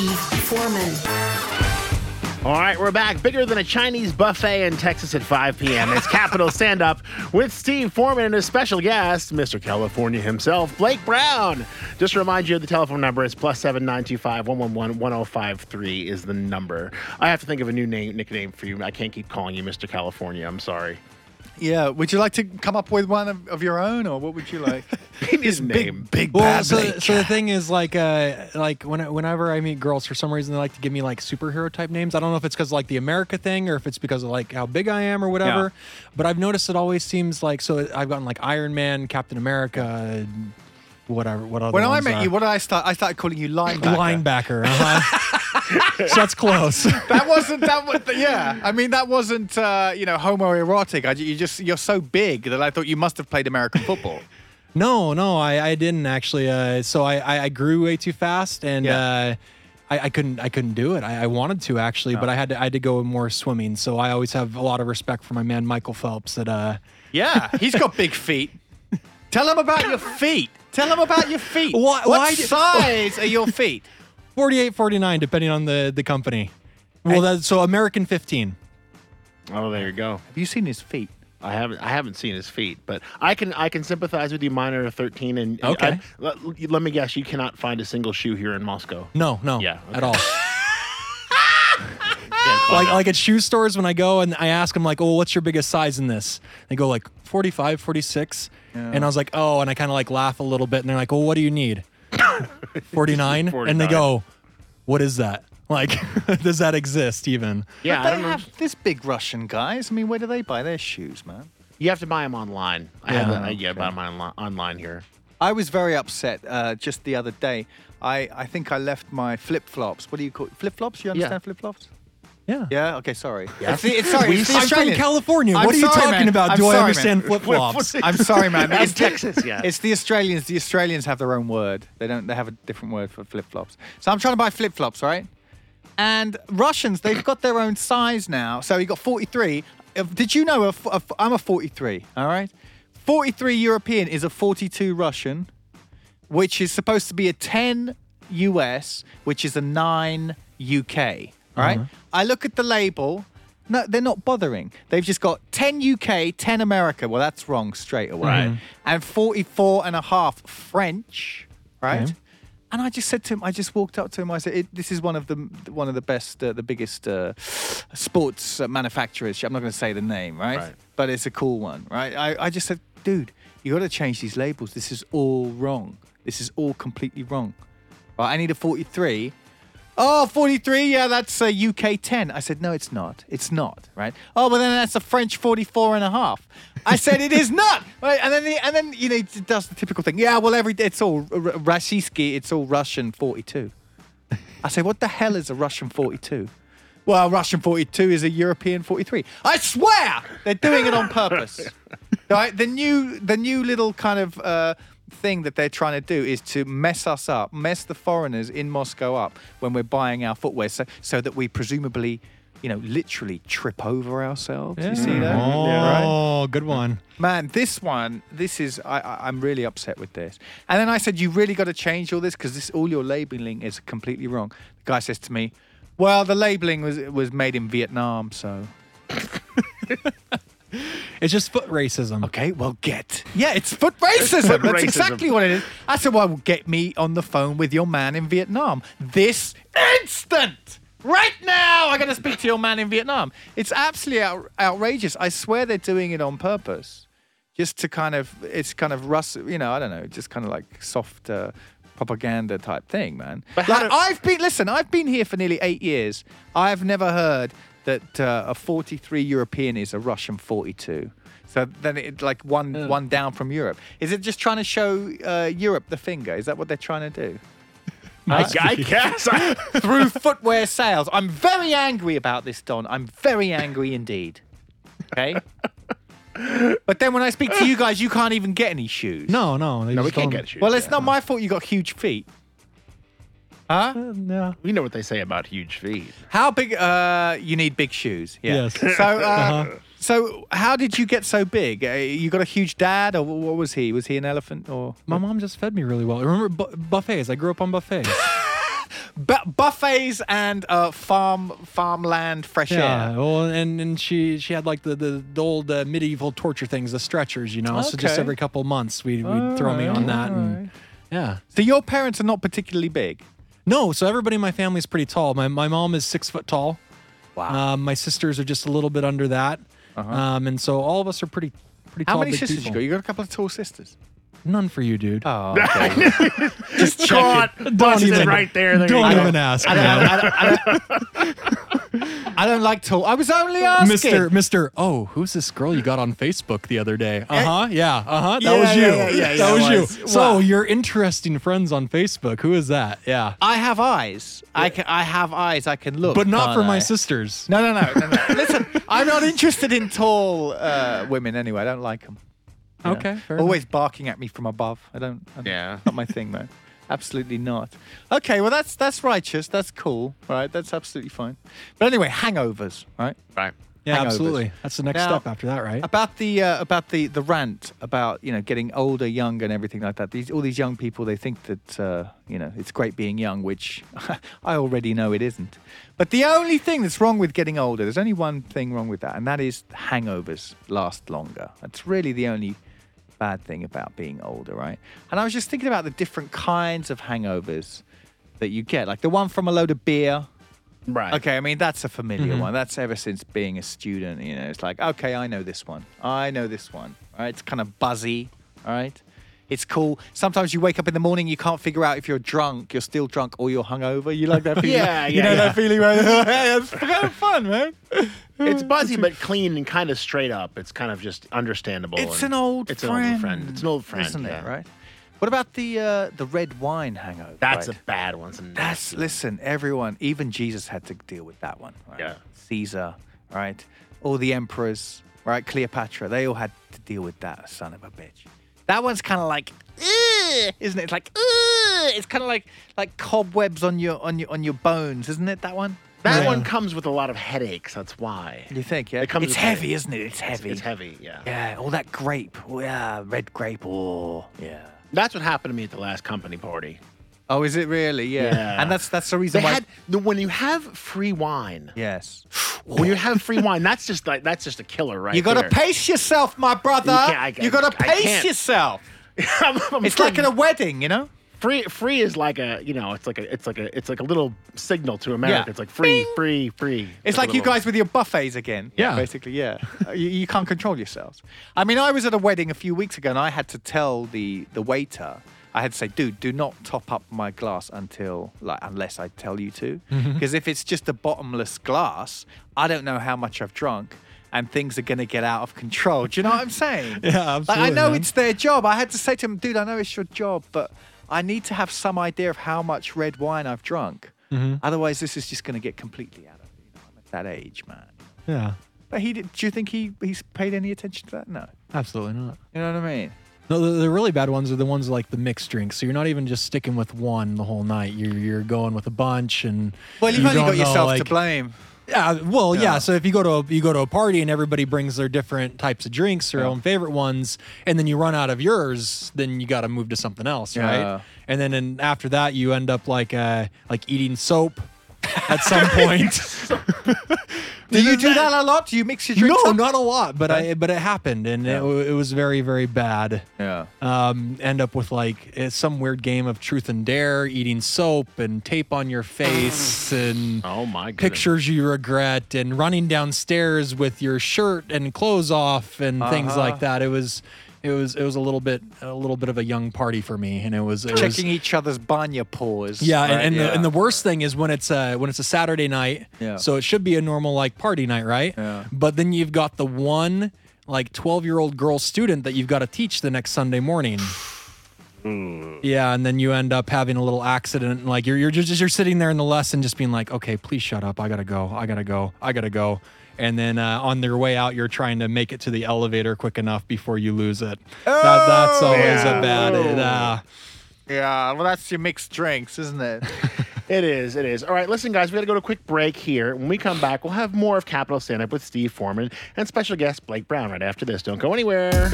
Steve Foreman. All right, we're back. Bigger than a Chinese buffet in Texas at 5 p.m. It's Capital Stand Up with Steve Foreman and a special guest, Mr. California himself, Blake Brown. Just to remind you, the telephone number is plus 7925 111 1053 is the number. I have to think of a new name nickname for you. I can't keep calling you Mr. California. I'm sorry. Yeah. Would you like to come up with one of, of your own, or what would you like? His name. Big, big Well, bad so, Blake. so the thing is, like, uh, like when, whenever I meet girls, for some reason they like to give me like superhero type names. I don't know if it's because like the America thing or if it's because of like how big I am or whatever. Yeah. But I've noticed it always seems like so. I've gotten like Iron Man, Captain America, whatever. What other When I met are. you, what did I start? I started calling you linebacker. linebacker. Uh-huh. so that's close. That wasn't that. Was, yeah, I mean that wasn't uh, you know homoerotic. I, you just you're so big that I thought you must have played American football. No, no, I, I didn't actually. Uh, so I, I, I grew way too fast, and Yeah. uh, I, I couldn't I couldn't do it. I, I wanted to actually, but I had to I had to go more swimming. So I always have a lot of respect for my man Michael Phelps. That uh, Yeah, he's got big feet. Tell him about your feet. Tell him about your feet. Why- what why do- size are your feet? 48, 49, depending on the the company. Well, that's so American 15. Oh, there you go. Have you seen his feet? I haven't I haven't seen his feet, but I can I can sympathize with you. Mine are 13, and and Okay. I- let, let me guess, you cannot find a single shoe here in Moscow. No, no, Yeah, at all. like like at shoe stores when I go and I ask them like, "Oh, what's your biggest size in this?" They go like 45, 46. And I was like, "Oh," and I kind of like laugh a little bit and they're like, "Well, what do you need?" 49? And they go, "What is that?" Like, does that exist even? yeah, but I they don't know. this big Russian guys. I mean, where do they buy their shoes, man? You have to buy them online. I Yeah. have to, I, yeah, buy them online, online here. I was very upset uh, just the other day. I, I think I left my flip flops. What do you call flip flops? You understand flip flops? Yeah. Yeah. Okay. Sorry. Yeah. It's the, it's, sorry. It's the I'm from California. I'm what are you sorry, talking man. about? I'm Do I understand flip flops? I'm sorry, man. It's the- Texas, yeah. It's the Australians. The Australians have their own word. They don't. They have a different word for flip flops. So I'm trying to buy flip flops, right? And Russians, they've got their own size now. So you got 43. Uh, Did you know? A, f- a f- I'm a 43. All right. 43 European is a 42 Russian, which is supposed to be a 10 US, which is a 9 UK. Right? I look at the label. No, they're not bothering. They've just got 10 UK, 10 America. Well, that's wrong straight away. Right. And 44 and a half French, right? And I just said to him, I just walked up to him. I said, it, "This is one of the one of the best, uh, the biggest uh, sports uh, manufacturers. I'm not going to say the name, right? Right. But it's a cool one, right?" I, I just said, "Dude, you got to change these labels. This is all wrong. This is all completely wrong. Right, I need a 43." Oh, 43, yeah, that's a UK 10. I said, no, it's not. It's not, right? Oh, but then that's a French 44 and a half. I said, it is not. Right? And then, the, and then you know, it does the typical thing. Yeah, well, every it's all Rashiski, it's all Russian 42. I say, what the hell is a Russian 42? Well, Russian 42 is a European 43. I swear they're doing it on purpose. right? The new, the new little kind of uh, thing that they're trying to do is to mess us up, mess the foreigners in Moscow up when we're buying our footwear, so, so that we presumably, you know, literally trip over ourselves. You see that? Oh, good one. Man, this one, this is I, I I'm really upset with this. And then I said, you really got to change all this because this all your labeling is completely wrong. The guy says to me, well, the labeling was was made in Vietnam, so It's just foot racism. okay, well, get yeah, it's foot racism. Foot That's racism. exactly what it is. I said, well, get me on the phone with your man in Vietnam this instant. Right now, I got to speak to your man in Vietnam. It's absolutely out- outrageous. I swear they're doing it on purpose, just to kind of, it's kind of rust, you know, I don't know, just kind of like soft uh, propaganda type thing, man. But like, do- I've been, listen, I've been here for nearly eight years. I've never heard that uh, a 43 European is a Russian 42. So then it like one one down from Europe. Is it just trying to show uh, Europe the finger? Is that what they're trying to do? I, I guess. I, Through footwear sales. I'm very angry about this, Don. I'm very angry indeed. Okay? But then when I speak to you guys, you can't even get any shoes. No, no. they no, we just can't don't- get shoes. Well, it's yeah. not my fault you got huge feet. Huh? Uh, yeah. We know what they say about huge feet. How big? Uh, you need big shoes. Yeah. Yes. So, uh, so how did you get so big? Uh, you got a huge dad, or what was he? Was he an elephant, or? My mom just fed me really well. Remember bu- buffets? I grew up on buffets. bu- buffets and uh, farm farmland fresh Yeah, air. well, and and she she had like the the, the old uh, medieval torture things, the stretchers, you know. So just every couple months, we would throw me on that, and yeah. So your parents are not particularly big. No, so everybody in my family is pretty tall. My my mom is six foot tall. Wow. Um, my sisters are just a little bit under that, um, and so all of us are pretty pretty Uh-huh. How tall. many big sisters people. you got? You got a couple of tall sisters. None for you, dude. Oh, okay. just Caught, busted even- right there. there Don't go. even ask, I man. don't, I, don't, I, don't, I don't like tall. I was only asking. Mister, Mister, oh, who's this girl you got on Facebook the other day? Uh huh, yeah, uh huh. That Yeah, was you. yeah, yeah, yeah, that yeah, was you. So Wow. you're interesting friends on Facebook. Who is that? Yeah, I have eyes. I can. I have eyes. I can look, but not can't for my sisters. No, no, no, no, no. Listen, I'm not interested in tall uh, women anyway. I don't like them. Okay, fair Always barking at me from above. I don't. I don't Yeah. Not my thing, man. Absolutely not. Okay, well that's that's righteous. That's cool. Right. That's absolutely fine. But anyway, hangovers. Right. Right. Yeah, hangovers. absolutely. That's the next Now- step after that, right? About the uh, about the the rant about you know getting older, younger, and everything like that. These all these young people they think that uh, you know it's great being young, which I already know it isn't. But the only thing that's wrong with getting older, there's only one thing wrong with that, and that is hangovers last longer. That's really the only bad thing about being older, right? And I was just thinking about the different kinds of hangovers that you get, like the one from a load of beer. Right. Okay, I mean that's a familiar mm-hmm. one. That's ever since being a student. You know, it's like okay, I know this one. I know this one. All right, it's kind of buzzy. All right, it's cool. Sometimes you wake up in the morning, you can't figure out if you're drunk, you're still drunk, or you're hungover. You like that feeling? Yeah, yeah. You know yeah. that feeling, right? hey, it's kind of fun, man. It's buzzy but clean and kind of straight up. It's kind of just understandable. It's an old It's friend. an old friend. It's an old friend, isn't yeah. it? Right. What about the uh, the red wine hangover? That's right? a bad one. A That's one. listen, everyone, even Jesus had to deal with that one. Right? Yeah. Caesar, right? All the emperors, right? Cleopatra, they all had to deal with that son of a bitch. That one's kind of like, isn't it? It's like, "Ugh." it's kind of like like cobwebs on your on your on your bones, isn't it? That one. That Yeah. one comes with a lot of headaches. That's why. You think? Yeah. It comes it's with heavy, headache. isn't it? It's heavy. It's heavy. Yeah. Yeah. All that grape. Oh, yeah. Red grape. Oh. Yeah. That's what happened to me at the last company party. Oh, is it really? Yeah. Yeah. And that's that's the They reason why. had the, when you have free wine. yes. When you have free wine, that's just like that's just a killer, right? You got to pace yourself, my brother. You I- you got to pace yourself. I'm- I'm It's like at a wedding, you know. free. Free is like a you know, it's like a it's like a it's like a little signal to America. Yeah. It's like free, Bing. free, free. It's a like you little- guys with your buffets again. Yeah. Basically, yeah. Uh, you, you can't control yourselves. I mean, I was at a wedding a few weeks ago and I had to tell the, the waiter, I had to say, dude, do not top up my glass until, like, unless I tell you to. Because if it's just a bottomless glass, I don't know how much I've drunk and things are going to get out of control. Do you know what I'm saying? Yeah, Like, I know man. it's their job. I had to say to him, dude, I know it's your job, but I need to have some idea of how much red wine I've drunk. Mm-hmm. Otherwise, this is just going to get completely out of you know, I'm at that age, man. Yeah, But he did, do you think he he's paid any attention to that? No. absolutely not. You know what I mean? No, the, the really bad ones are the ones like the mixed drinks. So you're not even just sticking with one the whole night. You're you're going with a bunch, and Well, you've you only got know, yourself to blame. Yeah, well, yeah. Yeah. So if you go to a, you go to a party and everybody brings their different types of drinks, their Yeah. own favorite ones, and then you run out of yours, then you got to move to something else, Yeah. right? And then and after that, you end up like uh, like eating soap at some point. Do you do that a lot? Do you mix your drinks no, up? not a lot, but I but it happened, and it, Yeah. w- it was very very bad. Yeah. Um, end up with like eh, some weird game of truth and dare, eating soap and tape on your face and Oh my goodness. pictures you regret and running downstairs with your shirt and clothes off and things Uh-huh. like that. It was it was it was a little bit a little bit of a young party for me and it was it was Checking each other's banya paws. yeah, right? and, and, yeah. The, and the worst thing is when it's a when it's a Saturday night. Yeah. So it should be a normal like party night, right? Yeah. But then you've got the one like 12 year old girl student that you've got to teach the next Sunday morning. Hmm. Yeah, and then you end up having a little accident. and, Like you're you're just you're sitting there in the lesson, just being like, okay, please shut up. I gotta go. I gotta go. I gotta go. And then uh, on their way out, you're trying to make it to the elevator quick enough before you lose it. that, that's always yeah. a bad. Oh. Uh, yeah, well, that's your mixed drinks, isn't it? It is. It is. All right, listen, guys, we got to go to a quick break here. When we come back, we'll have more of Capital Stand Up with Steve Foreman and special guest Blake Brown right after this. Don't go anywhere.